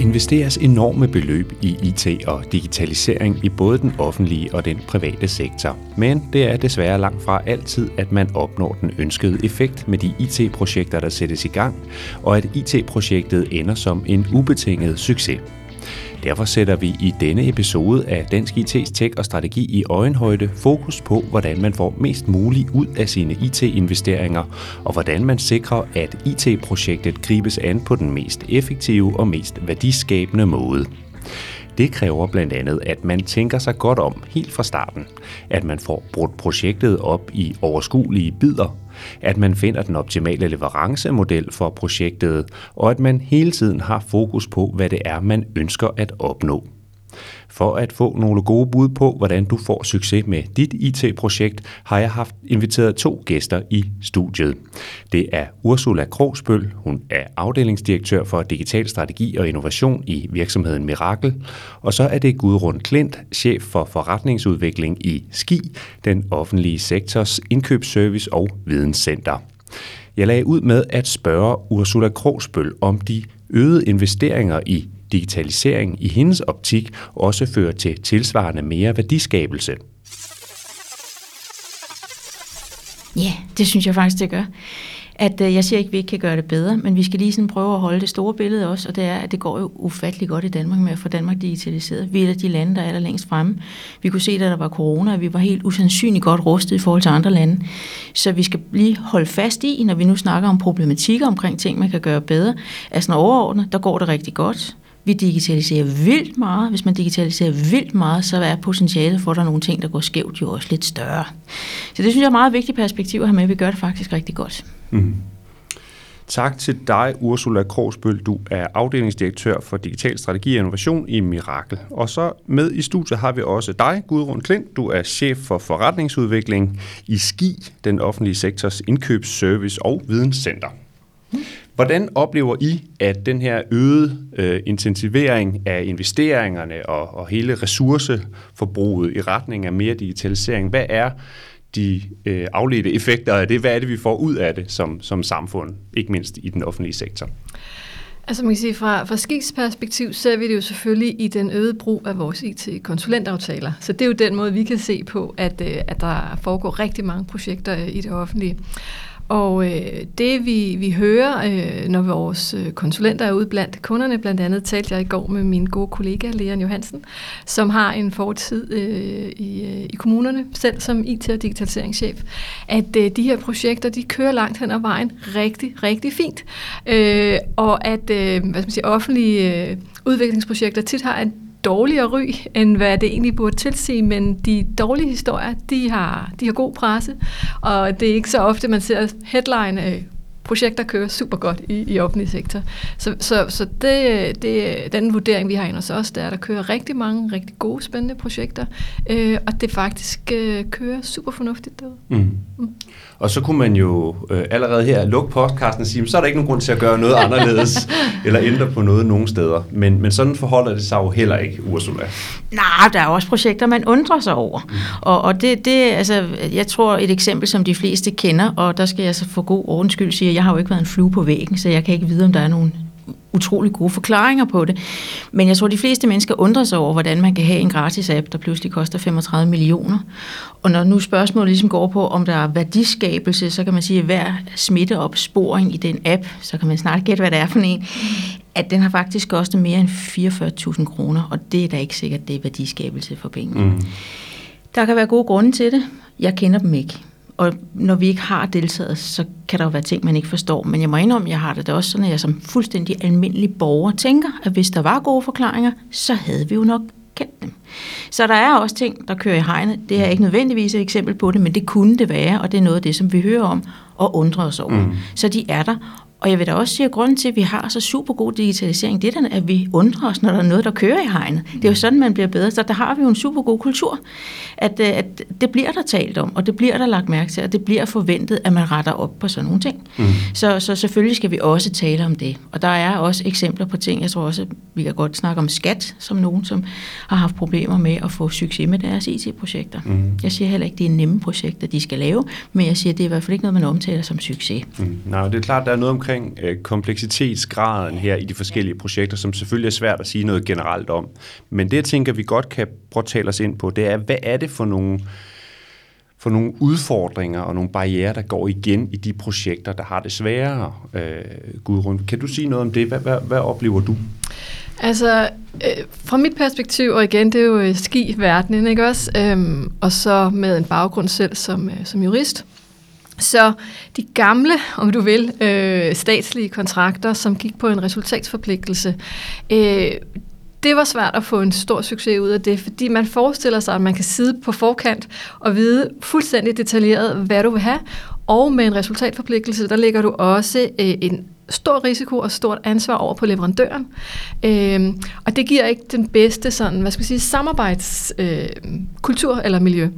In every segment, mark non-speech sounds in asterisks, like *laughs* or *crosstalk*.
Investeres enorme beløb i IT og digitalisering i både den offentlige og den private sektor. Men det er desværre langt fra altid, at man opnår den ønskede effekt med de IT-projekter, der sættes i gang, og at IT-projektet ender som en ubetinget succes. Derfor sætter vi i denne episode af Dansk IT's Tech og Strategi i øjenhøjde fokus på, hvordan man får mest muligt ud af sine IT-investeringer, og hvordan man sikrer, at IT-projektet gribes an på den mest effektive og mest værdiskabende måde. Det kræver blandt andet, at man tænker sig godt om helt fra starten, at man får brudt projektet op i overskuelige bidder, at man finder den optimale leverancemodel for projektet, og at man hele tiden har fokus på, hvad det er, man ønsker at opnå. For at få nogle gode bud på, hvordan du får succes med dit IT-projekt, har jeg haft inviteret to gæster i studiet. Det er Ursula Krogsbøl, hun er afdelingsdirektør for digital strategi og innovation i virksomheden Mirakel, og så er det Gudrun Klint, chef for forretningsudvikling i SKI, den offentlige sektors indkøbsservice og videnscenter. Jeg lagde ud med at spørge Ursula Krogsbøl om de øgede investeringer i digitalisering i hendes optik også fører til tilsvarende mere værdiskabelse. Ja, det synes jeg faktisk, det gør. At øh, jeg siger ikke, at vi ikke kan gøre det bedre, men vi skal lige sådan prøve at holde det store billede også, og det er, at det går jo ufattelig godt i Danmark med at få Danmark digitaliseret. Vi er et af de lande, der er der længst fremme. Vi kunne se, da der var corona, at vi var helt usandsynligt godt rustet i forhold til andre lande. Så vi skal lige holde fast i, når vi nu snakker om problematikker omkring ting, man kan gøre bedre. Altså overordnet, der går det rigtig godt. Vi digitaliserer vildt meget. Hvis man digitaliserer vildt meget, så er potentialet for, at der er nogle ting, der går skævt, jo også lidt større. Så det synes jeg er et meget vigtigt perspektiv at have med. Vi gør det faktisk rigtig godt. Mm. Tak til dig, Ursula Krogsbøl. Du er afdelingsdirektør for Digital Strategi og Innovation i Mirakel. Og så med i studiet har vi også dig, Gudrun Klint. Du er chef for forretningsudvikling i SKI, den offentlige sektors indkøbsservice og videnscenter. Hvordan oplever I, at den her øgede øh, intensivering af investeringerne og, og hele ressourceforbruget i retning af mere digitalisering, hvad er de øh, afledte effekter af det? Hvad er det, vi får ud af det som, som samfund, ikke mindst i den offentlige sektor? Altså man kan sige, fra, fra Skis perspektiv ser vi det jo selvfølgelig i den øgede brug af vores IT-konsulentaftaler. Så det er jo den måde, vi kan se på, at, øh, at der foregår rigtig mange projekter øh, i det offentlige. Og øh, det vi, vi hører, øh, når vores øh, konsulenter er ude blandt kunderne, blandt andet talte jeg i går med min gode kollega Leon Johansen, som har en fortid øh, i, øh, i kommunerne, selv som IT- og digitaliseringschef, at øh, de her projekter, de kører langt hen ad vejen rigtig, rigtig fint. Øh, og at øh, hvad skal man sige, offentlige øh, udviklingsprojekter tit har en dårligere ry, end hvad det egentlig burde tilsige, men de dårlige historier, de har, de har god presse, og det er ikke så ofte, man ser headline øh, projekter kører super godt i, i offentlig sektor. Så, så, så det, det, den vurdering, vi har ind hos os, det er, at der kører rigtig mange rigtig gode, spændende projekter, øh, og det faktisk øh, kører super fornuftigt derude. Mm. Mm. Og så kunne man jo øh, allerede her lukke podcasten og sige, så er der ikke nogen grund til at gøre noget anderledes, *laughs* eller ændre på noget nogen steder. Men, men sådan forholder det sig jo heller ikke, Ursula. Nej, der er også projekter, man undrer sig over. Mm. Og, og det, det, altså, jeg tror et eksempel, som de fleste kender, og der skal jeg så for god ordens skyld sige, at jeg har jo ikke været en flue på væggen, så jeg kan ikke vide, om der er nogen utrolig gode forklaringer på det. Men jeg tror, de fleste mennesker undrer sig over, hvordan man kan have en gratis app, der pludselig koster 35 millioner. Og når nu spørgsmålet ligesom går på, om der er værdiskabelse, så kan man sige, at hver smitteopsporing i den app, så kan man snart gætte, hvad det er for en, at den har faktisk kostet mere end 44.000 kroner, og det er da ikke sikkert, det er værdiskabelse for penge. Mm. Der kan være gode grunde til det. Jeg kender dem ikke. Og når vi ikke har deltaget, så kan der jo være ting, man ikke forstår. Men jeg må indrømme, at jeg har det da også sådan, at jeg som fuldstændig almindelig borger tænker, at hvis der var gode forklaringer, så havde vi jo nok kendt dem. Så der er også ting, der kører i hegnet. Det er ikke nødvendigvis et eksempel på det, men det kunne det være, og det er noget af det, som vi hører om og undrer os over. Mm. Så de er der, Og jeg vil da også sige, at grunden til, at vi har så super god digitalisering, det er, at vi undrer os, når der er noget, der kører i hegnet. Det er jo sådan, man bliver bedre. Så der har vi jo en super god kultur, at, øh, at det bliver der talt om, og det bliver der lagt mærke til, og det bliver forventet, at man retter op på sådan nogle ting. Mm. Så, så selvfølgelig skal vi også tale om det. Og der er også eksempler på ting, jeg tror også, vi kan godt snakke om skat, som nogen, som har haft problemer med at få succes med deres IT-projekter. Mm. Jeg siger heller ikke, det er nemme projekter, de skal lave, men jeg siger, at det er i hvert fald ikke noget, man omtaler som succes. Mm. Nej, det er klart, der er noget omkring øh, kompleksitetsgraden her i de forskellige projekter, som selvfølgelig er svært at sige noget generelt om. Men det, jeg tænker, vi godt kan prøve at tale os ind på, det er, hvad er det for nogle for nogle udfordringer og nogle barriere, der går igen i de projekter, der har det sværere. Øh, Gudrun, kan du sige noget om det? Hvad, hvad, hvad oplever du? Altså, øh, fra mit perspektiv, og igen, det er jo øh, ski-verdenen, ikke også? Øhm, og så med en baggrund selv som, øh, som jurist. Så de gamle, om du vil, øh, statslige kontrakter, som gik på en resultatsforpligtelse, øh, det var svært at få en stor succes ud af det, fordi man forestiller sig, at man kan sidde på forkant og vide fuldstændig detaljeret, hvad du vil have, og med en resultatforpligtelse, der ligger du også øh, en stor risiko og stort ansvar over på leverandøren. Øh, og det giver ikke den bedste sådan, hvad skal jeg sige, samarbejdskultur øh, eller miljø. Mm.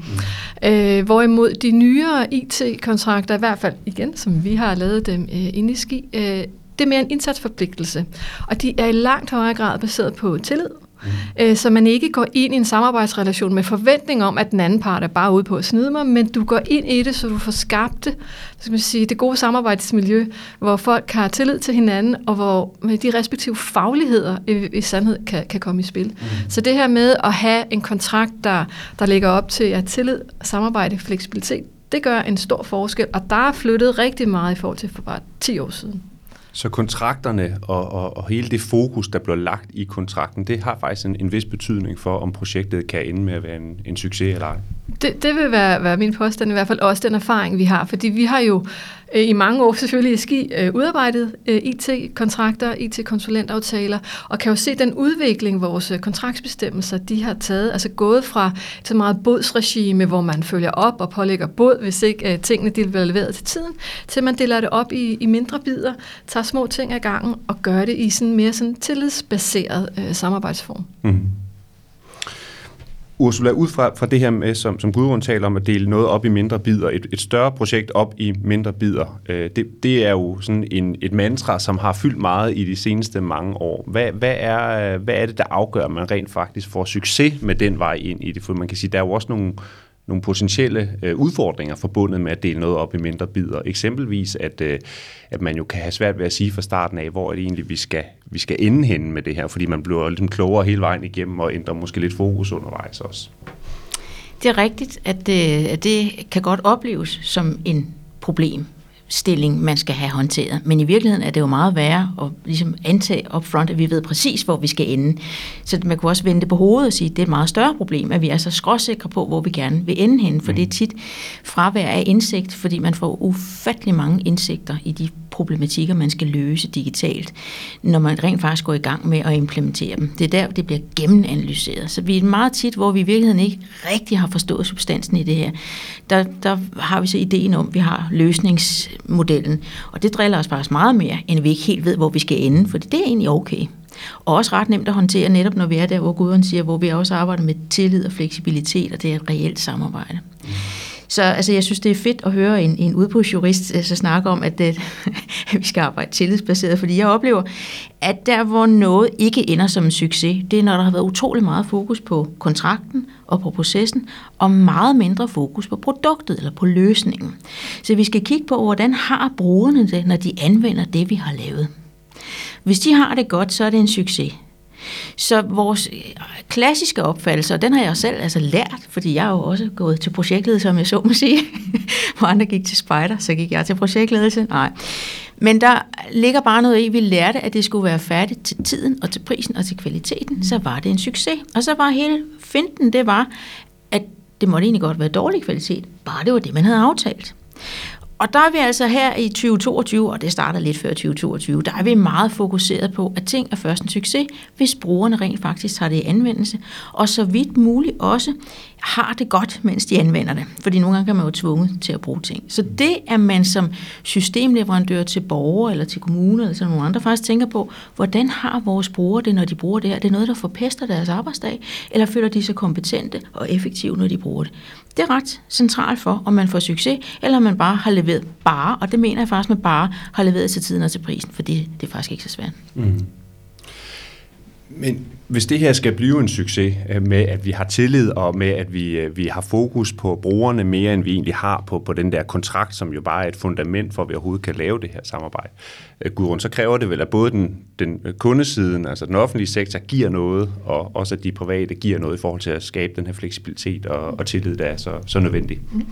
Øh, hvorimod de nyere IT-kontrakter, i hvert fald igen, som vi har lavet dem øh, inde i Ski, øh, det er mere en indsatsforpligtelse. Og de er i langt højere grad baseret på tillid. Øh, så man ikke går ind i en samarbejdsrelation med forventning om, at den anden part er bare ude på at snyde mig, men du går ind i det, så du får skabt det, skal man sige, det gode samarbejdsmiljø, hvor folk har tillid til hinanden, og hvor de respektive fagligheder i, i sandhed kan, kan komme i spil. Mm. Så det her med at have en kontrakt, der, der ligger op til at tillid, samarbejde, fleksibilitet, det gør en stor forskel, og der er flyttet rigtig meget i forhold til for bare 10 år siden. Så kontrakterne og, og, og hele det fokus, der bliver lagt i kontrakten, det har faktisk en, en vis betydning for, om projektet kan ende med at være en, en succes eller ej? Det, det vil være, være min påstand, i hvert fald også den erfaring, vi har. Fordi vi har jo øh, i mange år selvfølgelig i Ski øh, udarbejdet øh, IT-kontrakter, IT-konsulentaftaler, og kan jo se den udvikling, vores øh, kontraktsbestemmelser, de har taget, altså gået fra et meget bodsregime, hvor man følger op og pålægger bod, hvis ikke øh, tingene de bliver leveret til tiden, til man deler det op i, i mindre bidder, tager små ting ad gangen og gør det i sådan mere sådan tillidsbaseret øh, samarbejdsform. Mm. Ursula, ud fra, fra det her med, som, som Gudrun taler om, at dele noget op i mindre bidder, et, et større projekt op i mindre bidder, øh, det, det er jo sådan en, et mantra, som har fyldt meget i de seneste mange år. Hvad, hvad, er, hvad er det, der afgør, at man rent faktisk får succes med den vej ind i det? For man kan sige, der er jo også nogle, nogle potentielle øh, udfordringer forbundet med at dele noget op i mindre bidder. Eksempelvis, at, øh, at man jo kan have svært ved at sige fra starten af, hvor er det egentlig, vi skal, vi skal ende henne med det her, fordi man bliver ligesom klogere hele vejen igennem og ændrer måske lidt fokus undervejs også. Det er rigtigt, at det, at det kan godt opleves som en problem stilling, man skal have håndteret. Men i virkeligheden er det jo meget værre at ligesom antage upfront, at vi ved præcis, hvor vi skal ende. Så man kunne også vende det på hovedet og sige, at det er et meget større problem, at vi er så skråsikre på, hvor vi gerne vil ende hen. For det er tit fravær af indsigt, fordi man får ufattelig mange indsigter i de problematikker, man skal løse digitalt, når man rent faktisk går i gang med at implementere dem. Det er der, det bliver gennemanalyseret. Så vi er meget tit, hvor vi i virkeligheden ikke rigtig har forstået substansen i det her. Der, der har vi så ideen om, at vi har løsningsmodellen, og det driller os faktisk meget mere, end vi ikke helt ved, hvor vi skal ende, for det er egentlig okay. Og også ret nemt at håndtere netop, når vi er der, hvor Gudrun siger, hvor vi også arbejder med tillid og fleksibilitet, og det er et reelt samarbejde. Mm. Så altså, jeg synes, det er fedt at høre en, en udbudsjurist altså, snakke om, at, det, øh, *laughs* at vi skal arbejde tillidsbaseret, fordi jeg oplever, at der, hvor noget ikke ender som en succes, det er, når der har været utrolig meget fokus på kontrakten og på processen, og meget mindre fokus på produktet eller på løsningen. Så vi skal kigge på, hvordan har brugerne det, når de anvender det, vi har lavet. Hvis de har det godt, så er det en succes. Så vores øh, klassiske opfattelse, og den har jeg selv altså lært, fordi jeg har jo også gået til projektledelse, som jeg så må sige. *laughs* Hvor andre gik til spejder, så gik jeg til projektledelse. Nej. Men der ligger bare noget i, vi lærte, at det skulle være færdigt til tiden og til prisen og til kvaliteten, så var det en succes. Og så var hele finten, det var, at det måtte egentlig godt være dårlig kvalitet, bare det var det, man havde aftalt og der er vi altså her i 2022, og det starter lidt før 2022, der er vi meget fokuseret på, at ting er først en succes, hvis brugerne rent faktisk tager det i anvendelse, og så vidt muligt også har det godt, mens de anvender det. Fordi nogle gange kan man jo tvunget til at bruge ting. Så det, at man som systemleverandør til borgere eller til kommuner eller til nogle andre faktisk tænker på, hvordan har vores brugere det, når de bruger det her? Det er noget, der forpester deres arbejdsdag, eller føler de sig kompetente og effektive, når de bruger det? Det er ret centralt for, om man får succes, eller om man bare har leveret bare, og det mener jeg faktisk, man bare har leveret til tiden og til prisen, for det, det er faktisk ikke så svært. Mm. Men hvis det her skal blive en succes øh, med, at vi har tillid og med, at vi, øh, vi har fokus på brugerne mere, end vi egentlig har på, på den der kontrakt, som jo bare er et fundament for, at vi overhovedet kan lave det her samarbejde, øh, Gudrun, så kræver det vel, at både den, den kundesiden, altså den offentlige sektor, giver noget, og også at de private giver noget i forhold til at skabe den her fleksibilitet og, og tillid, der er så, så nødvendig. Mm.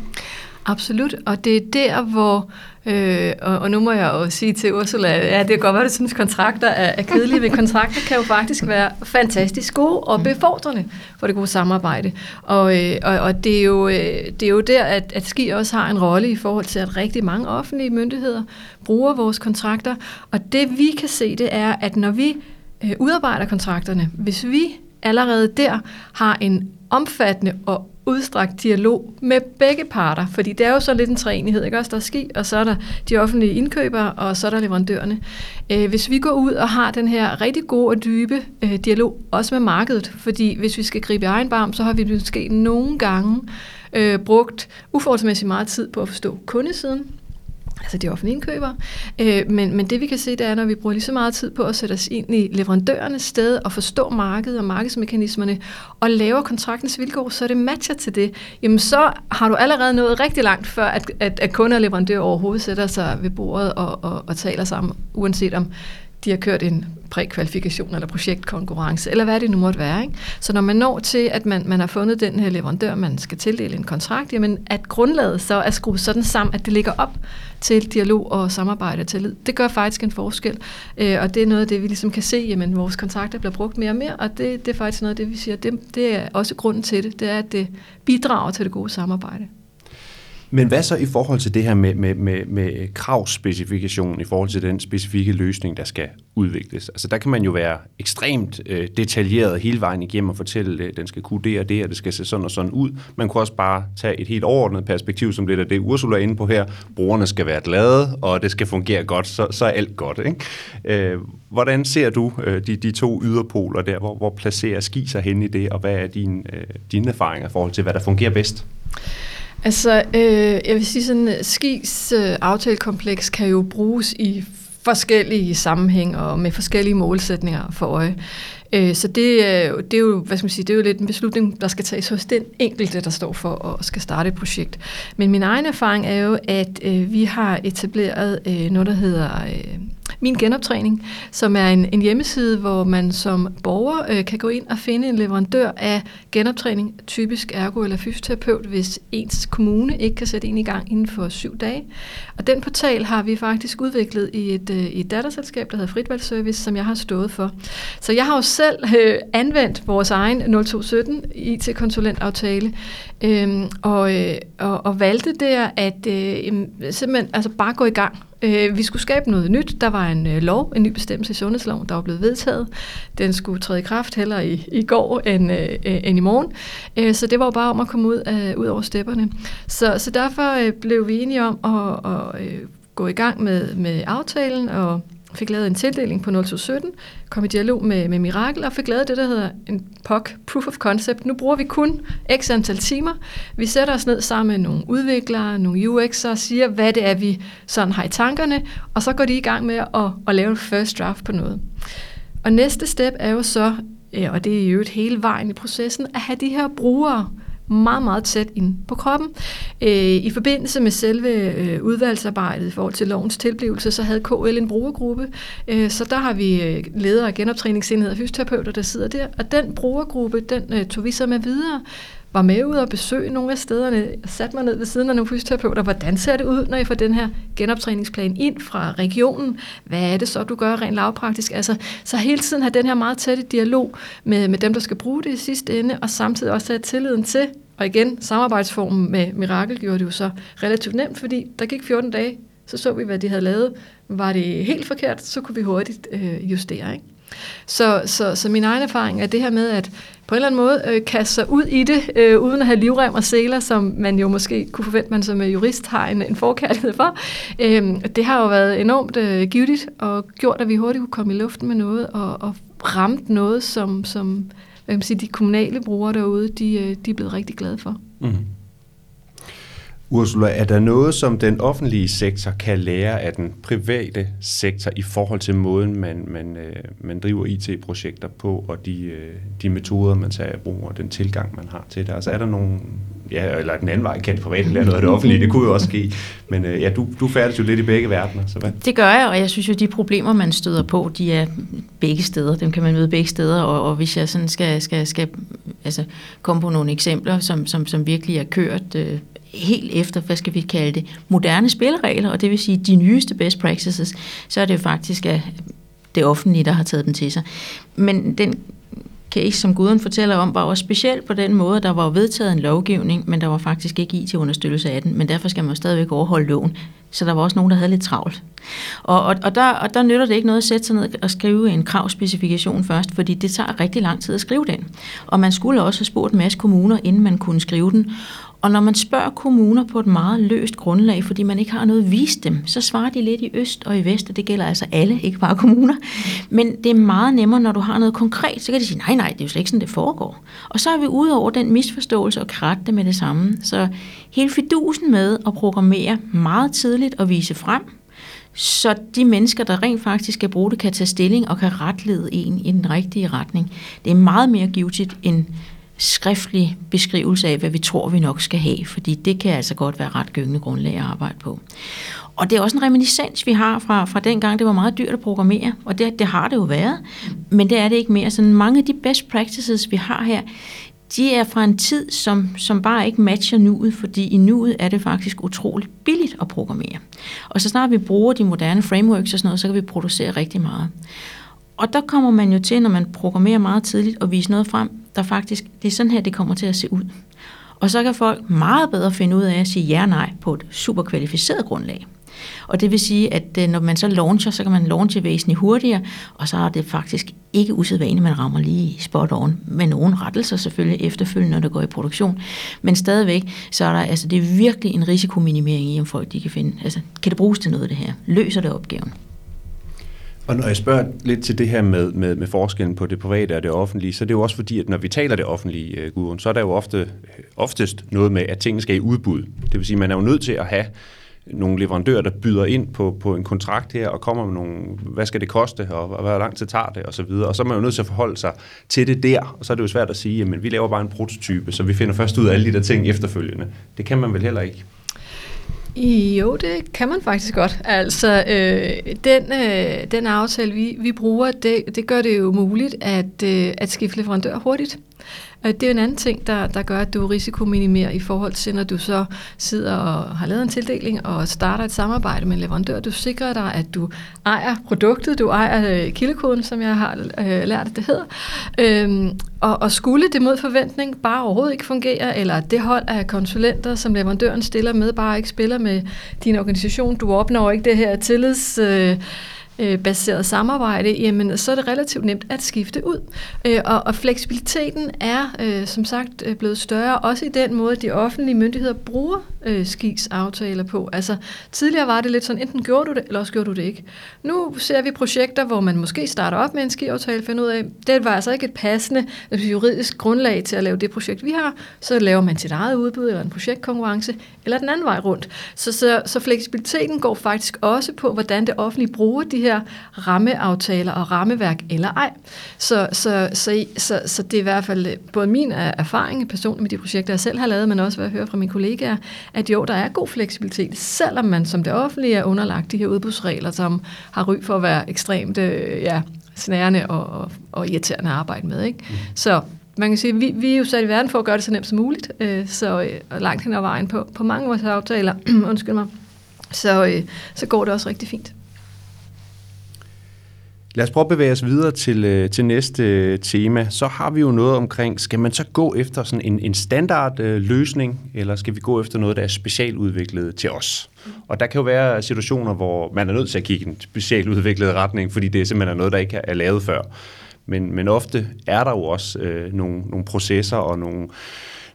Absolut, og det er der, hvor, øh, og, og nu må jeg jo sige til Ursula, ja, det kan godt være, at du synes, kontrakter er, er kedelige, men kontrakter kan jo faktisk være fantastisk gode og mm. befordrende for det gode samarbejde. Og, øh, og, og det, er jo, øh, det er jo der, at, at SKI også har en rolle i forhold til, at rigtig mange offentlige myndigheder bruger vores kontrakter, og det vi kan se, det er, at når vi øh, udarbejder kontrakterne, hvis vi allerede der har en omfattende og udstrakt dialog med begge parter, fordi det er jo så lidt en træenighed, ikke også? Der er ski, og så er der de offentlige indkøbere, og så er der leverandørerne. Øh, hvis vi går ud og har den her rigtig gode og dybe øh, dialog, også med markedet, fordi hvis vi skal gribe i egen barm, så har vi måske nogle gange øh, brugt uforholdsmæssigt meget tid på at forstå kundesiden, altså de offentlige indkøbere. Øh, men, men det vi kan se, det er, når vi bruger lige så meget tid på at sætte os ind i leverandørernes sted og forstå markedet og markedsmekanismerne og laver kontraktens vilkår, så det matcher til det. Jamen så har du allerede nået rigtig langt før, at, at, at kunder og leverandører overhovedet sætter sig ved bordet og, og, og taler sammen, uanset om de har kørt en prækvalifikation eller projektkonkurrence, eller hvad det nu måtte være. Ikke? Så når man når til, at man, man har fundet den her leverandør, man skal tildele en kontrakt, jamen at grundlaget så er skruet sådan sammen, at det ligger op til dialog og samarbejde og tillid. Det gør faktisk en forskel, øh, og det er noget af det, vi ligesom kan se, jamen vores kontrakter bliver brugt mere og mere, og det, det er faktisk noget af det, vi siger, det, det er også grunden til det, det er, at det bidrager til det gode samarbejde. Men hvad så i forhold til det her med, med, med, med kravspecifikation, i forhold til den specifikke løsning, der skal udvikles? Altså der kan man jo være ekstremt øh, detaljeret hele vejen igennem og fortælle, at den skal kunne det og det, og det skal se sådan og sådan ud. Man kunne også bare tage et helt overordnet perspektiv, som lidt af det Ursula er inde på her. Brugerne skal være glade, og det skal fungere godt, så, så er alt godt. Ikke? Øh, hvordan ser du øh, de, de to yderpoler der? Hvor, hvor placerer ski sig hen i det, og hvad er din, øh, dine erfaringer i forhold til, hvad der fungerer bedst? Altså, øh, jeg vil sige sådan, øh, skis øh, aftalekompleks kan jo bruges i forskellige sammenhæng og med forskellige målsætninger for øje. Øh, så det, er, det, er jo, hvad skal man sige, det er jo lidt en beslutning, der skal tages hos den enkelte, der står for at skal starte et projekt. Men min egen erfaring er jo, at øh, vi har etableret øh, noget, der hedder øh, min Genoptræning, som er en, en hjemmeside, hvor man som borger øh, kan gå ind og finde en leverandør af genoptræning, typisk ergo- eller fysioterapeut, hvis ens kommune ikke kan sætte en i gang inden for syv dage. Og den portal har vi faktisk udviklet i et, øh, i et datterselskab, der hedder Fritvalgsservice, som jeg har stået for. Så jeg har jo selv øh, anvendt vores egen 0217 IT-konsulentaftale, øh, og, øh, og, og valgte der at øh, simpelthen altså bare gå i gang Øh, vi skulle skabe noget nyt. Der var en øh, lov, en ny bestemmelse i sundhedsloven, der var blevet vedtaget. Den skulle træde i kraft heller i, i går end, øh, end i morgen. Øh, så det var jo bare om at komme ud, øh, ud over stepperne. Så, så derfor øh, blev vi enige om at, at øh, gå i gang med, med aftalen og fik lavet en tildeling på 0217, kom i dialog med, med Mirakel og fik lavet det, der hedder en POC, Proof of Concept. Nu bruger vi kun x antal timer. Vi sætter os ned sammen med nogle udviklere, nogle UX'ere og siger, hvad det er, vi sådan har i tankerne, og så går de i gang med at, at lave en first draft på noget. Og næste step er jo så, og det er jo et hele vejen i processen, at have de her brugere, meget, meget tæt ind på kroppen. Øh, I forbindelse med selve øh, udvalgsarbejdet i forhold til lovens tilblivelse, så havde KL en brugergruppe, øh, så der har vi øh, ledere af genoptræningsenheder og fysioterapeuter, der sidder der, og den brugergruppe, den øh, tog vi så med videre, var med ud og besøge nogle af stederne, satte mig ned ved siden af nogle fysioterapeuter, hvordan ser det ud, når I får den her genoptræningsplan ind fra regionen? Hvad er det så, du gør rent lavpraktisk? Altså, så hele tiden have den her meget tætte dialog med, med dem, der skal bruge det i sidste ende, og samtidig også have tilliden til og igen, samarbejdsformen med Mirakel gjorde det jo så relativt nemt, fordi der gik 14 dage, så så vi, hvad de havde lavet. Var det helt forkert, så kunne vi hurtigt øh, justere. Ikke? Så, så, så min egen erfaring er det her med, at på en eller anden måde øh, kaste sig ud i det, øh, uden at have livrem og seler, som man jo måske kunne forvente, man som øh, jurist har en, en forkærlighed for. Øh, det har jo været enormt øh, givetigt og gjort, at vi hurtigt kunne komme i luften med noget og, og ramt noget, som, som hvad kan sige, de kommunale brugere derude, de, øh, de er blevet rigtig glade for. Mm. Ursula, er der noget, som den offentlige sektor kan lære af den private sektor i forhold til måden, man, man, øh, man driver IT-projekter på, og de, øh, de metoder, man tager i brug, og den tilgang, man har til det? Altså er der nogle, ja, eller den anden vej, kendt privat private noget af det offentlige, det kunne jo også ske, men øh, ja, du, du færdes jo lidt i begge verdener, så hvad? Det gør jeg, og jeg synes jo, de problemer, man støder på, de er begge steder, dem kan man møde begge steder, og, og hvis jeg sådan skal, skal, skal altså, komme på nogle eksempler, som, som, som virkelig er kørt øh, helt efter, hvad skal vi kalde det, moderne spilleregler, og det vil sige de nyeste best practices, så er det jo faktisk at det offentlige, der har taget den til sig. Men den case, som Guden fortæller om, var også speciel på den måde, der var vedtaget en lovgivning, men der var faktisk ikke IT-understøttelse af den, men derfor skal man jo stadigvæk overholde loven. Så der var også nogen, der havde lidt travlt. Og, og, og, der, og der nytter det ikke noget at sætte sig ned og skrive en kravspecifikation først, fordi det tager rigtig lang tid at skrive den. Og man skulle også have spurgt en masse kommuner, inden man kunne skrive den. Og når man spørger kommuner på et meget løst grundlag, fordi man ikke har noget at vise dem, så svarer de lidt i øst og i vest, og det gælder altså alle, ikke bare kommuner. Men det er meget nemmere, når du har noget konkret, så kan de sige, nej, nej, det er jo slet ikke sådan, det foregår. Og så er vi ude over den misforståelse og kratte det med det samme. Så hele fidusen med at programmere meget tidligt og vise frem, så de mennesker, der rent faktisk skal bruge det, kan tage stilling og kan retlede en i den rigtige retning. Det er meget mere givetigt end skriftlig beskrivelse af, hvad vi tror, vi nok skal have, fordi det kan altså godt være ret gyngende grundlag at arbejde på. Og det er også en reminiscens, vi har fra, fra den gang, det var meget dyrt at programmere, og det, det har det jo været, men det er det ikke mere. Så mange af de best practices, vi har her, de er fra en tid, som, som bare ikke matcher nuet, fordi i nuet er det faktisk utroligt billigt at programmere. Og så snart vi bruger de moderne frameworks og sådan noget, så kan vi producere rigtig meget. Og der kommer man jo til, når man programmerer meget tidligt, og vise noget frem, der faktisk, det er sådan her, det kommer til at se ud. Og så kan folk meget bedre finde ud af at sige ja og nej på et super kvalificeret grundlag. Og det vil sige, at øh, når man så launcher, så kan man launche væsentligt hurtigere, og så er det faktisk ikke usædvanligt, man rammer lige spot on, med nogle rettelser selvfølgelig efterfølgende, når det går i produktion. Men stadigvæk, så er der, altså det er virkelig en risikominimering i, om folk de kan finde, altså kan det bruges til noget det her? Løser det opgaven? Og når jeg spørger lidt til det her med, med, med forskellen på det private og det offentlige, så er det jo også fordi, at når vi taler det offentlige, øh, Gudrun, så er der jo ofte, oftest noget med, at tingene skal i udbud. Det vil sige, at man er jo nødt til at have nogle leverandører, der byder ind på, på en kontrakt her, og kommer med nogle, hvad skal det koste, og, og hvor lang tid tager det, og så videre. Og så er man jo nødt til at forholde sig til det der, og så er det jo svært at sige, at vi laver bare en prototype, så vi finder først ud af alle de der ting efterfølgende. Det kan man vel heller ikke. Jo, det kan man faktisk godt. Altså, øh, den, øh, den aftale, vi, vi bruger, det, det gør det jo muligt at, øh, at skifte leverandør hurtigt. Øh, det er en anden ting, der, der gør, at du risikominimerer i forhold til, når du så sidder og har lavet en tildeling og starter et samarbejde med en leverandør. Du sikrer dig, at du ejer produktet, du ejer øh, kildekoden, som jeg har øh, lært, at det hedder. Øhm, og, og skulle det mod forventning bare overhovedet ikke fungere, eller det hold af konsulenter, som leverandøren stiller med, bare ikke spiller med din organisation, du opnår ikke det her tillids... Øh, Øh, baseret samarbejde, jamen så er det relativt nemt at skifte ud. Øh, og, og fleksibiliteten er øh, som sagt øh, blevet større, også i den måde, de offentlige myndigheder bruger øh, skis aftaler på. Altså tidligere var det lidt sådan, enten gjorde du det, eller også gjorde du det ikke. Nu ser vi projekter, hvor man måske starter op med en skiaftale, finder ud af, det var altså ikke et passende juridisk grundlag til at lave det projekt, vi har, så laver man sit eget udbud eller en projektkonkurrence, eller den anden vej rundt. Så, så, så fleksibiliteten går faktisk også på, hvordan det offentlige bruger de her rammeaftaler og rammeværk eller ej. Så, så, så, så, så det er i hvert fald både min erfaring personligt med de projekter, jeg selv har lavet, men også hvad jeg hører fra mine kollegaer, at jo, der er god fleksibilitet, selvom man som det offentlige er underlagt de her udbudsregler, som har ry for at være ekstremt øh, ja, snærende og, og, og irriterende at arbejde med. Ikke? Mm. Så man kan sige, vi, vi er jo sat i verden for at gøre det så nemt som muligt, øh, så øh, langt hen ad vejen på, på mange af vores aftaler, *clears throat* undskyld mig, så, øh, så går det også rigtig fint. Lad os prøve at bevæge os videre til, øh, til næste øh, tema. Så har vi jo noget omkring, skal man så gå efter sådan en, en standard øh, løsning, eller skal vi gå efter noget, der er specialudviklet til os? Og der kan jo være situationer, hvor man er nødt til at kigge i en specialudviklet retning, fordi det simpelthen er noget, der ikke er lavet før. Men, men ofte er der jo også øh, nogle, nogle processer og nogle, nogle, øh,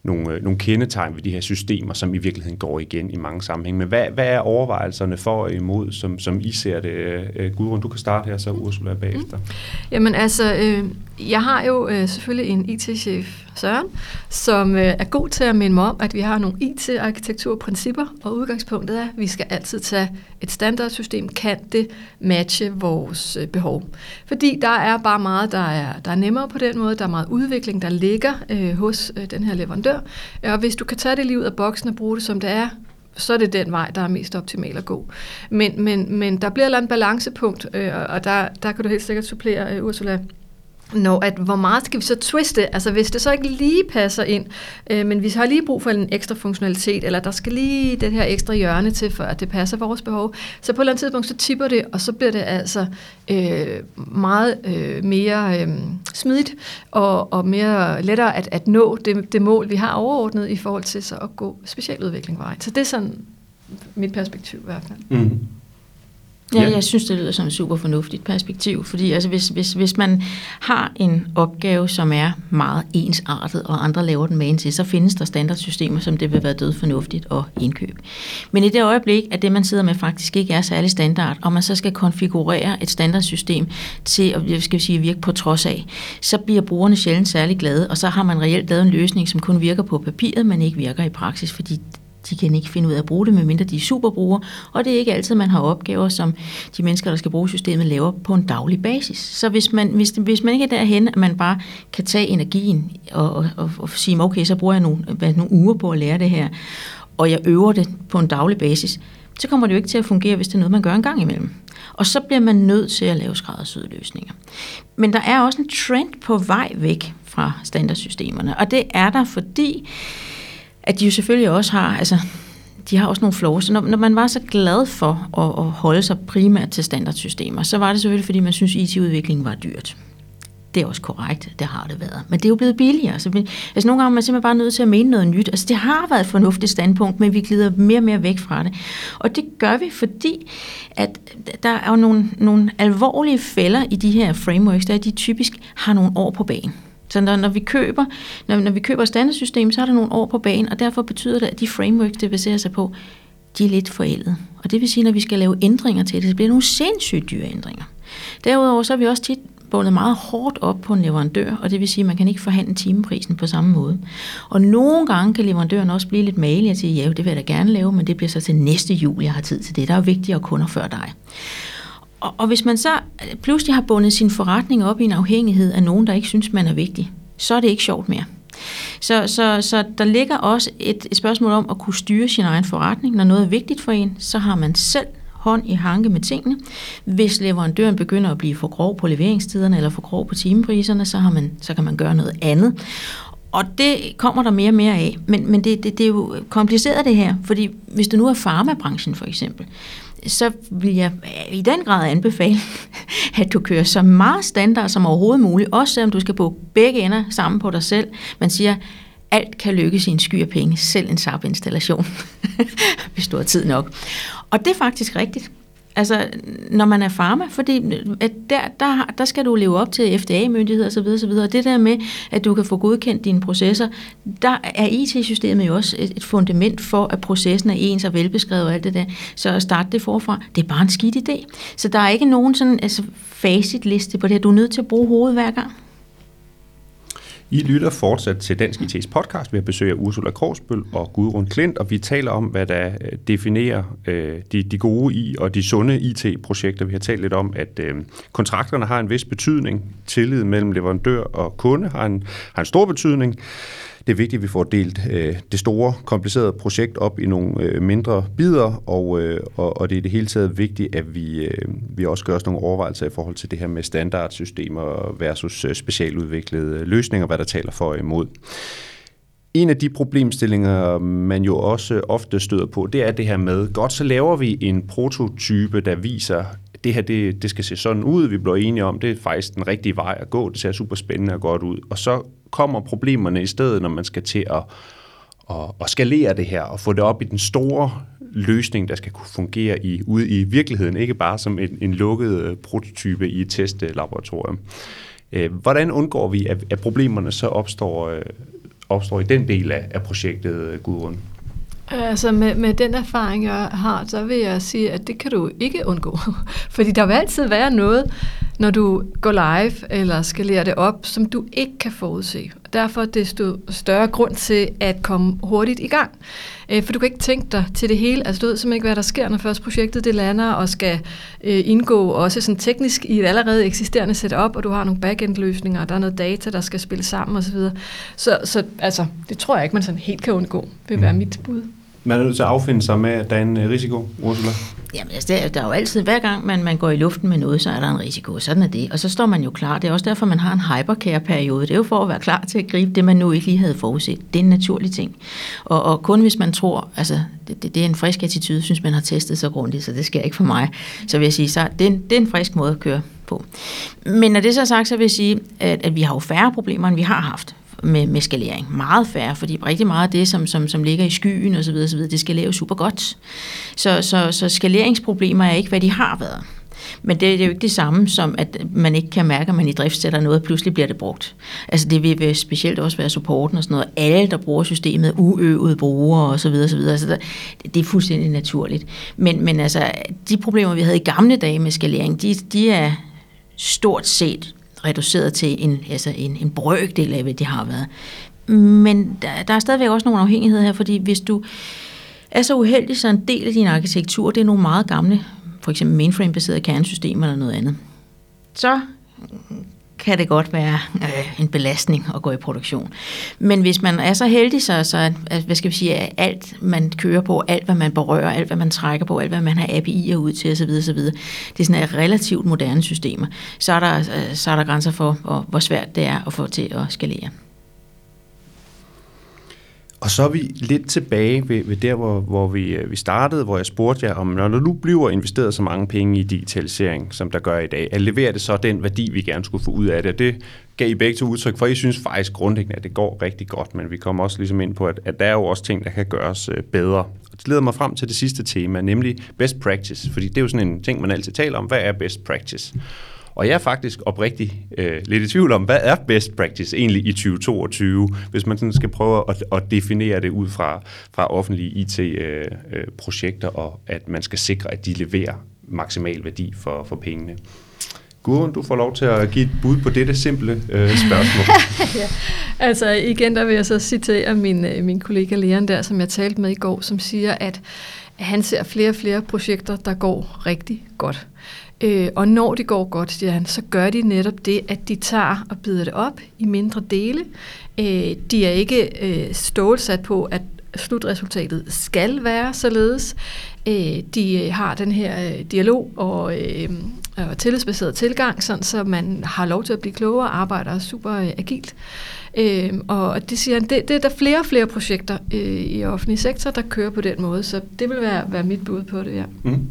Øh, nogle kendetegn ved de her systemer, som i virkeligheden går igen i mange sammenhænge. Men hvad, hvad er overvejelserne for og imod, som, som I ser det? Øh, øh, Gudrun, du kan starte her, så Ursula bagefter. Mm. Jamen altså, øh, jeg har jo øh, selvfølgelig en IT-chef, Søren, som øh, er god til at minde mig om, at vi har nogle IT-arkitekturprincipper, og udgangspunktet er, at vi skal altid tage et standardsystem, kan det matche vores øh, behov. Fordi der er bare meget, der er, der er nemmere på den måde, der er meget udvikling, der ligger øh, hos øh, den her leverandør, og hvis du kan tage det lige ud af boksen og bruge det som det er, så er det den vej, der er mest optimal at gå. Men, men, men der bliver et eller andet balancepunkt, øh, og der, der kan du helt sikkert supplere, øh, Ursula, Nå, at, hvor meget skal vi så twiste? Altså hvis det så ikke lige passer ind, øh, men vi har lige brug for en ekstra funktionalitet, eller der skal lige det her ekstra hjørne til, for at det passer vores behov, så på et eller andet tidspunkt, så tipper det, og så bliver det altså øh, meget øh, mere øh, smidigt, og, og mere lettere at, at nå det, det mål, vi har overordnet i forhold til så at gå specialudvikling vej. Så det er sådan mit perspektiv i hvert fald. Mm. Ja, ja, jeg synes, det lyder som et super fornuftigt perspektiv, fordi altså, hvis, hvis, hvis man har en opgave, som er meget ensartet, og andre laver den med til, så findes der standardsystemer, som det vil være død fornuftigt at indkøbe. Men i det øjeblik, at det, man sidder med, faktisk ikke er særlig standard, og man så skal konfigurere et standardsystem til at skal vi sige, virke på trods af, så bliver brugerne sjældent særlig glade, og så har man reelt lavet en løsning, som kun virker på papiret, men ikke virker i praksis, fordi de kan ikke finde ud af at bruge det, medmindre de er superbrugere, og det er ikke altid, man har opgaver, som de mennesker, der skal bruge systemet, laver på en daglig basis. Så hvis man, hvis, hvis man ikke er derhen, at man bare kan tage energien og, og, og, og sige, okay, så bruger jeg nogle, hvad, nogle uger på at lære det her, og jeg øver det på en daglig basis, så kommer det jo ikke til at fungere, hvis det er noget, man gør en gang imellem. Og så bliver man nødt til at lave skræddersyede løsninger. Men der er også en trend på vej væk fra standardsystemerne, og det er der, fordi at de jo selvfølgelig også har, altså, de har også nogle flaws. Når, når man var så glad for at, at holde sig primært til standardsystemer, så var det selvfølgelig, fordi man synes, IT-udvikling var dyrt. Det er også korrekt, det har det været. Men det er jo blevet billigere. Så vi, altså nogle gange er man simpelthen bare nødt til at mene noget nyt. Altså det har været et fornuftigt standpunkt, men vi glider mere og mere væk fra det. Og det gør vi, fordi at der er jo nogle, nogle alvorlige fælder i de her frameworks, der de typisk har nogle år på banen. Så når, når vi køber, når, når vi køber standardsystem, så er der nogle år på banen, og derfor betyder det, at de frameworks, det baserer sig på, de er lidt forældet. Og det vil sige, at når vi skal lave ændringer til det, så bliver det nogle sindssygt dyre ændringer. Derudover så er vi også tit bundet meget hårdt op på en leverandør, og det vil sige, at man kan ikke forhandle timeprisen på samme måde. Og nogle gange kan leverandøren også blive lidt malig og sige, ja, det vil jeg da gerne lave, men det bliver så til næste jul, jeg har tid til det. Der er vigtigere kunder før dig. Og, og hvis man så øh, pludselig har bundet sin forretning op i en afhængighed af nogen, der ikke synes, man er vigtig, så er det ikke sjovt mere. Så, så, så der ligger også et, et spørgsmål om at kunne styre sin egen forretning. Når noget er vigtigt for en, så har man selv hånd i hanke med tingene. Hvis leverandøren begynder at blive for grov på leveringstiderne eller for grov på timepriserne, så, har man, så kan man gøre noget andet. Og det kommer der mere og mere af. Men, men det, det, det er jo kompliceret det her, fordi hvis det nu er farmabranchen for eksempel, så vil jeg i den grad anbefale, *laughs* at du kører så meget standard som overhovedet muligt, også selvom du skal på begge ender sammen på dig selv. Man siger, alt kan lykkes i en sky af penge, selv en SAP-installation, *laughs* hvis du har tid nok. Og det er faktisk rigtigt. Altså, når man er farma, fordi at der, der, der skal du leve op til FDA-myndigheder osv. osv. Og det der med, at du kan få godkendt dine processer, der er IT-systemet jo også et, et fundament for, at processen er ens og velbeskrevet og alt det der. Så at starte det forfra, det er bare en skidt idé. Så der er ikke nogen sådan altså, facitliste på det her. Du er nødt til at bruge hovedet hver gang. I lytter fortsat til Dansk IT's podcast. Vi har besøg af Ursula Krogsbøl og Gudrun Klint, og vi taler om, hvad der øh, definerer øh, de, de gode i og de sunde IT-projekter. Vi har talt lidt om, at øh, kontrakterne har en vis betydning. Tillid mellem leverandør og kunde har en, har en stor betydning det er vigtigt, at vi får delt øh, det store, komplicerede projekt op i nogle øh, mindre bidder, og, øh, og, og det er det hele taget vigtigt, at vi, øh, vi også gør os nogle overvejelser i forhold til det her med standardsystemer versus øh, specialudviklede løsninger, hvad der taler for og imod. En af de problemstillinger, man jo også ofte støder på, det er det her med, godt så laver vi en prototype, der viser det her det, det skal se sådan ud, vi bliver enige om, det er faktisk den rigtige vej at gå, det ser super spændende og godt ud. Og så kommer problemerne i stedet, når man skal til at, at, at skalere det her og få det op i den store løsning, der skal kunne fungere i, ude i virkeligheden, ikke bare som en, en lukket øh, prototype i et testlaboratorium. Øh, hvordan undgår vi, at, at problemerne så opstår, øh, opstår i den del af, af projektet, Gudrun? Altså med, med den erfaring, jeg har, så vil jeg sige, at det kan du ikke undgå. *laughs* Fordi der vil altid være noget, når du går live eller skalerer det op, som du ikke kan forudse. Derfor er desto større grund til at komme hurtigt i gang. Øh, for du kan ikke tænke dig til det hele. Altså du ved simpelthen ikke, hvad der sker, når først projektet det lander og skal øh, indgå også sådan teknisk i et allerede eksisterende setup, og du har nogle backend-løsninger, og der er noget data, der skal spille sammen osv. Så, så altså, det tror jeg ikke, man sådan helt kan undgå, vil være mm. mit bud. Man er nødt til at affinde sig med, at der er en øh, risiko, Ursula? Jamen, altså, der, der er jo altid, hver gang man, man går i luften med noget, så er der en risiko. Sådan er det. Og så står man jo klar. Det er også derfor, man har en hypercare-periode. Det er jo for at være klar til at gribe det, man nu ikke lige havde forudset. Det er en naturlig ting. Og, og kun hvis man tror, altså, det, det, det er en frisk attitude, synes man har testet så grundigt, så det sker ikke for mig. Så vil jeg sige, så det, det er en frisk måde at køre på. Men når det så er sagt, så vil jeg sige, at, at vi har jo færre problemer, end vi har haft med, med skalering. Meget færre, fordi rigtig meget af det, som, som, som ligger i skyen osv., osv. det skal laves super godt. Så, så, så skaleringsproblemer er ikke, hvad de har været. Men det, det er jo ikke det samme som, at man ikke kan mærke, at man i drift sætter noget, og pludselig bliver det brugt. Altså det vil specielt også være supporten og sådan noget. Alle, der bruger systemet, uøvede brugere og så videre, så videre. Så der, det er fuldstændig naturligt. Men, men altså, de problemer, vi havde i gamle dage med skalering, de, de er stort set reduceret til en, altså en, en brøkdel af, hvad det har været. Men der, der er stadigvæk også nogle afhængigheder her, fordi hvis du er så uheldig, så en del af din arkitektur, det er nogle meget gamle, for eksempel mainframe-baserede kernesystemer eller noget andet, så kan det godt være øh, en belastning at gå i produktion. Men hvis man er så heldig, så, så at, hvad skal vi sige, at alt man kører på, alt hvad man berører, alt hvad man trækker på, alt hvad man har API'er ud til osv., osv., det er sådan et relativt moderne systemer, så er der, øh, så er der grænser for, hvor, hvor svært det er at få til at skalere. Og så er vi lidt tilbage ved, ved der, hvor, hvor vi, øh, vi startede, hvor jeg spurgte jer om, når der nu bliver investeret så mange penge i digitalisering, som der gør i dag, at leverer det så den værdi, vi gerne skulle få ud af det? Og Det gav I begge til udtryk for, I synes faktisk grundlæggende, at det går rigtig godt, men vi kommer også ligesom ind på, at, at der er jo også ting, der kan gøres øh, bedre. Og det leder mig frem til det sidste tema, nemlig best practice, fordi det er jo sådan en ting, man altid taler om. Hvad er best practice? Og jeg er faktisk oprigtigt øh, lidt i tvivl om, hvad er best practice egentlig i 2022, hvis man sådan skal prøve at, at definere det ud fra, fra offentlige IT-projekter, øh, øh og at man skal sikre, at de leverer maksimal værdi for, for pengene. Gurren, du får lov til at give et bud på dette simple øh, spørgsmål. *laughs* ja. Altså igen, der vil jeg så citere min, øh, min kollega Leon der, som jeg talte med i går, som siger, at han ser flere og flere projekter, der går rigtig godt. Øh, og når det går godt, siger han, så gør de netop det, at de tager og bider det op i mindre dele. Øh, de er ikke øh, stålsat på, at slutresultatet skal være således. Øh, de øh, har den her øh, dialog og, øh, og tillidsbaseret tilgang, sådan så man har lov til at blive klogere og arbejder super øh, agilt. Øh, og det siger han, det, det er der flere og flere projekter øh, i offentlig sektor, der kører på den måde, så det vil være, være mit bud på det, ja. Mm.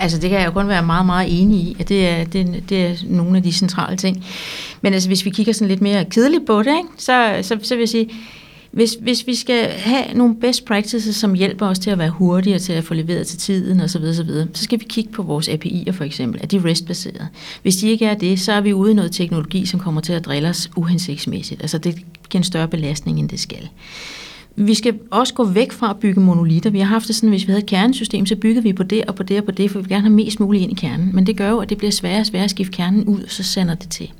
Altså det kan jeg jo kun være meget, meget enig i, at det er, det, det er nogle af de centrale ting. Men altså hvis vi kigger sådan lidt mere kedeligt på det, ikke, så, så, så vil jeg sige, hvis, hvis vi skal have nogle best practices, som hjælper os til at være hurtigere til at få leveret til tiden osv., så, videre, så skal vi kigge på vores API'er for eksempel. Er de REST-baserede? Hvis de ikke er det, så er vi ude i noget teknologi, som kommer til at drille os uhensigtsmæssigt. Altså det giver en større belastning, end det skal. Vi skal også gå væk fra at bygge monolitter. Vi har haft det sådan, hvis vi havde et kernesystem, så bygger vi på det og på det og på det, for vi vil gerne have mest muligt ind i kernen. Men det gør jo, at det bliver sværere og sværere at skifte kernen ud, og så sender det til.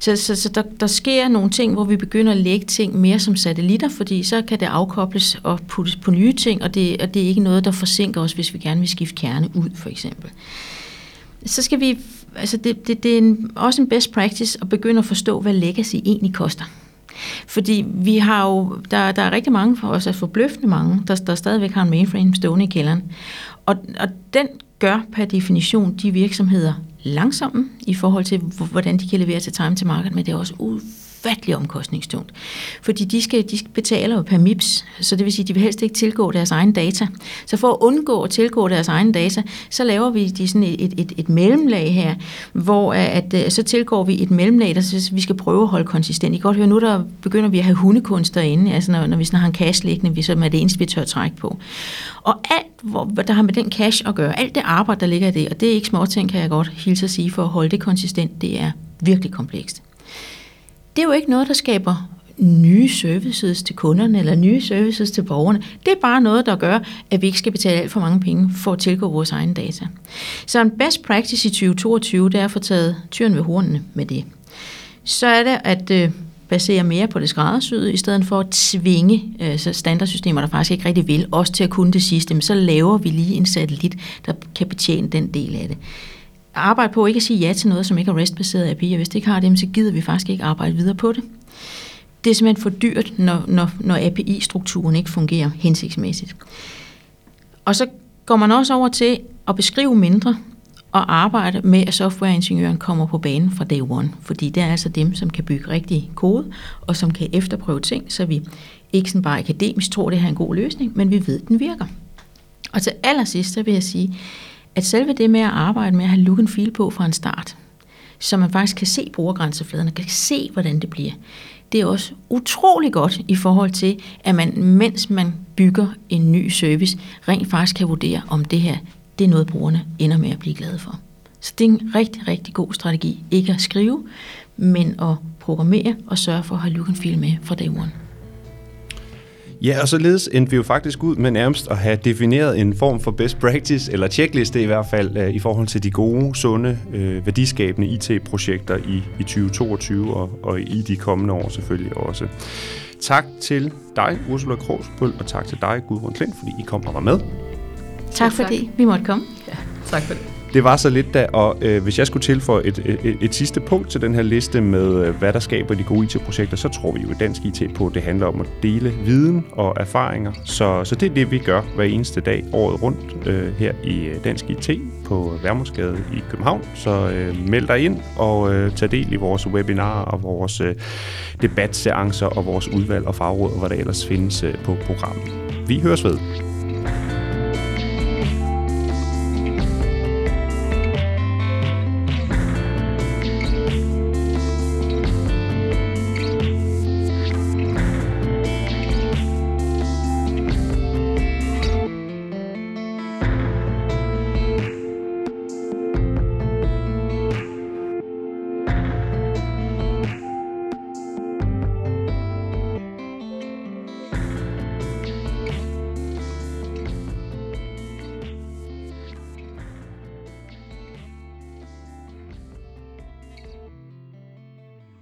Så, så, så der, der sker nogle ting, hvor vi begynder at lægge ting mere som satellitter, fordi så kan det afkobles og puttes på nye ting, og det, og det er ikke noget, der forsinker os, hvis vi gerne vil skifte kerne ud, for eksempel. Så skal vi, altså det, det, det er en, også en best practice at begynde at forstå, hvad legacy egentlig koster. Fordi vi har jo, der, der er rigtig mange for os, altså forbløffende mange, der, der stadigvæk har en mainframe stående i kælderen. Og, og den gør per definition de virksomheder langsomme i forhold til, hvordan de kan levere til time til market, men det er også ufattelig omkostningstungt. Fordi de, skal, de betaler jo per MIPS, så det vil sige, at de vil helst ikke tilgå deres egen data. Så for at undgå at tilgå deres egen data, så laver vi de sådan et, et, et mellemlag her, hvor øh, at, øh, så tilgår vi et mellemlag, der så vi skal prøve at holde konsistent. I kan godt høre, nu der begynder vi at have hundekunst derinde, altså når, når vi sådan har en cache liggende, vi så er det eneste, vi tør trække på. Og alt, hvor, der har med den cache at gøre, alt det arbejde, der ligger i det, og det er ikke småting, kan jeg godt hilse at sige, for at holde det konsistent, det er virkelig komplekst. Det er jo ikke noget, der skaber nye services til kunderne eller nye services til borgerne. Det er bare noget, der gør, at vi ikke skal betale alt for mange penge for at tilgå vores egne data. Så en best practice i 2022, det er at få taget tyren ved hornene med det. Så er det at øh, basere mere på det skræddersyde, i stedet for at tvinge øh, så standardsystemer, der faktisk ikke rigtig vil, også til at kunne det sidste, men så laver vi lige en satellit, der kan betjene den del af det arbejde på ikke at sige ja til noget, som ikke er restbaseret API, og hvis det ikke har dem, så gider vi faktisk ikke arbejde videre på det. Det er simpelthen for dyrt, når, når, når API-strukturen ikke fungerer hensigtsmæssigt. Og så går man også over til at beskrive mindre og arbejde med, at softwareingeniøren kommer på banen fra day one. Fordi det er altså dem, som kan bygge rigtig kode, og som kan efterprøve ting, så vi ikke sådan bare akademisk tror, det her er en god løsning, men vi ved, den virker. Og til allersidst, så vil jeg sige, at selve det med at arbejde med at have look and feel på fra en start, så man faktisk kan se brugergrænsefladerne, kan se, hvordan det bliver, det er også utrolig godt i forhold til, at man, mens man bygger en ny service, rent faktisk kan vurdere, om det her det er noget, brugerne ender med at blive glade for. Så det er en rigtig, rigtig god strategi. Ikke at skrive, men at programmere og sørge for at have look and feel med fra day one. Ja, og således endte vi jo faktisk ud med nærmest at have defineret en form for best practice, eller checkliste i hvert fald, øh, i forhold til de gode, sunde, øh, værdiskabende IT-projekter i, i 2022 og, og i de kommende år selvfølgelig også. Tak til dig, Ursula Krogsbøl, og tak til dig, Gudrun Klint, fordi I kom og var med. Tak fordi vi måtte komme. Ja, tak for det. Det var så lidt da, og øh, hvis jeg skulle tilføje et, et, et, sidste punkt til den her liste med, øh, hvad der skaber de gode IT-projekter, så tror vi jo i Dansk IT på, at det handler om at dele viden og erfaringer. Så, så det er det, vi gør hver eneste dag året rundt øh, her i øh, Dansk IT på Værmundsgade i København. Så øh, meld dig ind og øh, tag del i vores webinarer og vores øh, debatseancer og vores udvalg og fagråd, og hvad der ellers findes øh, på programmet. Vi høres ved.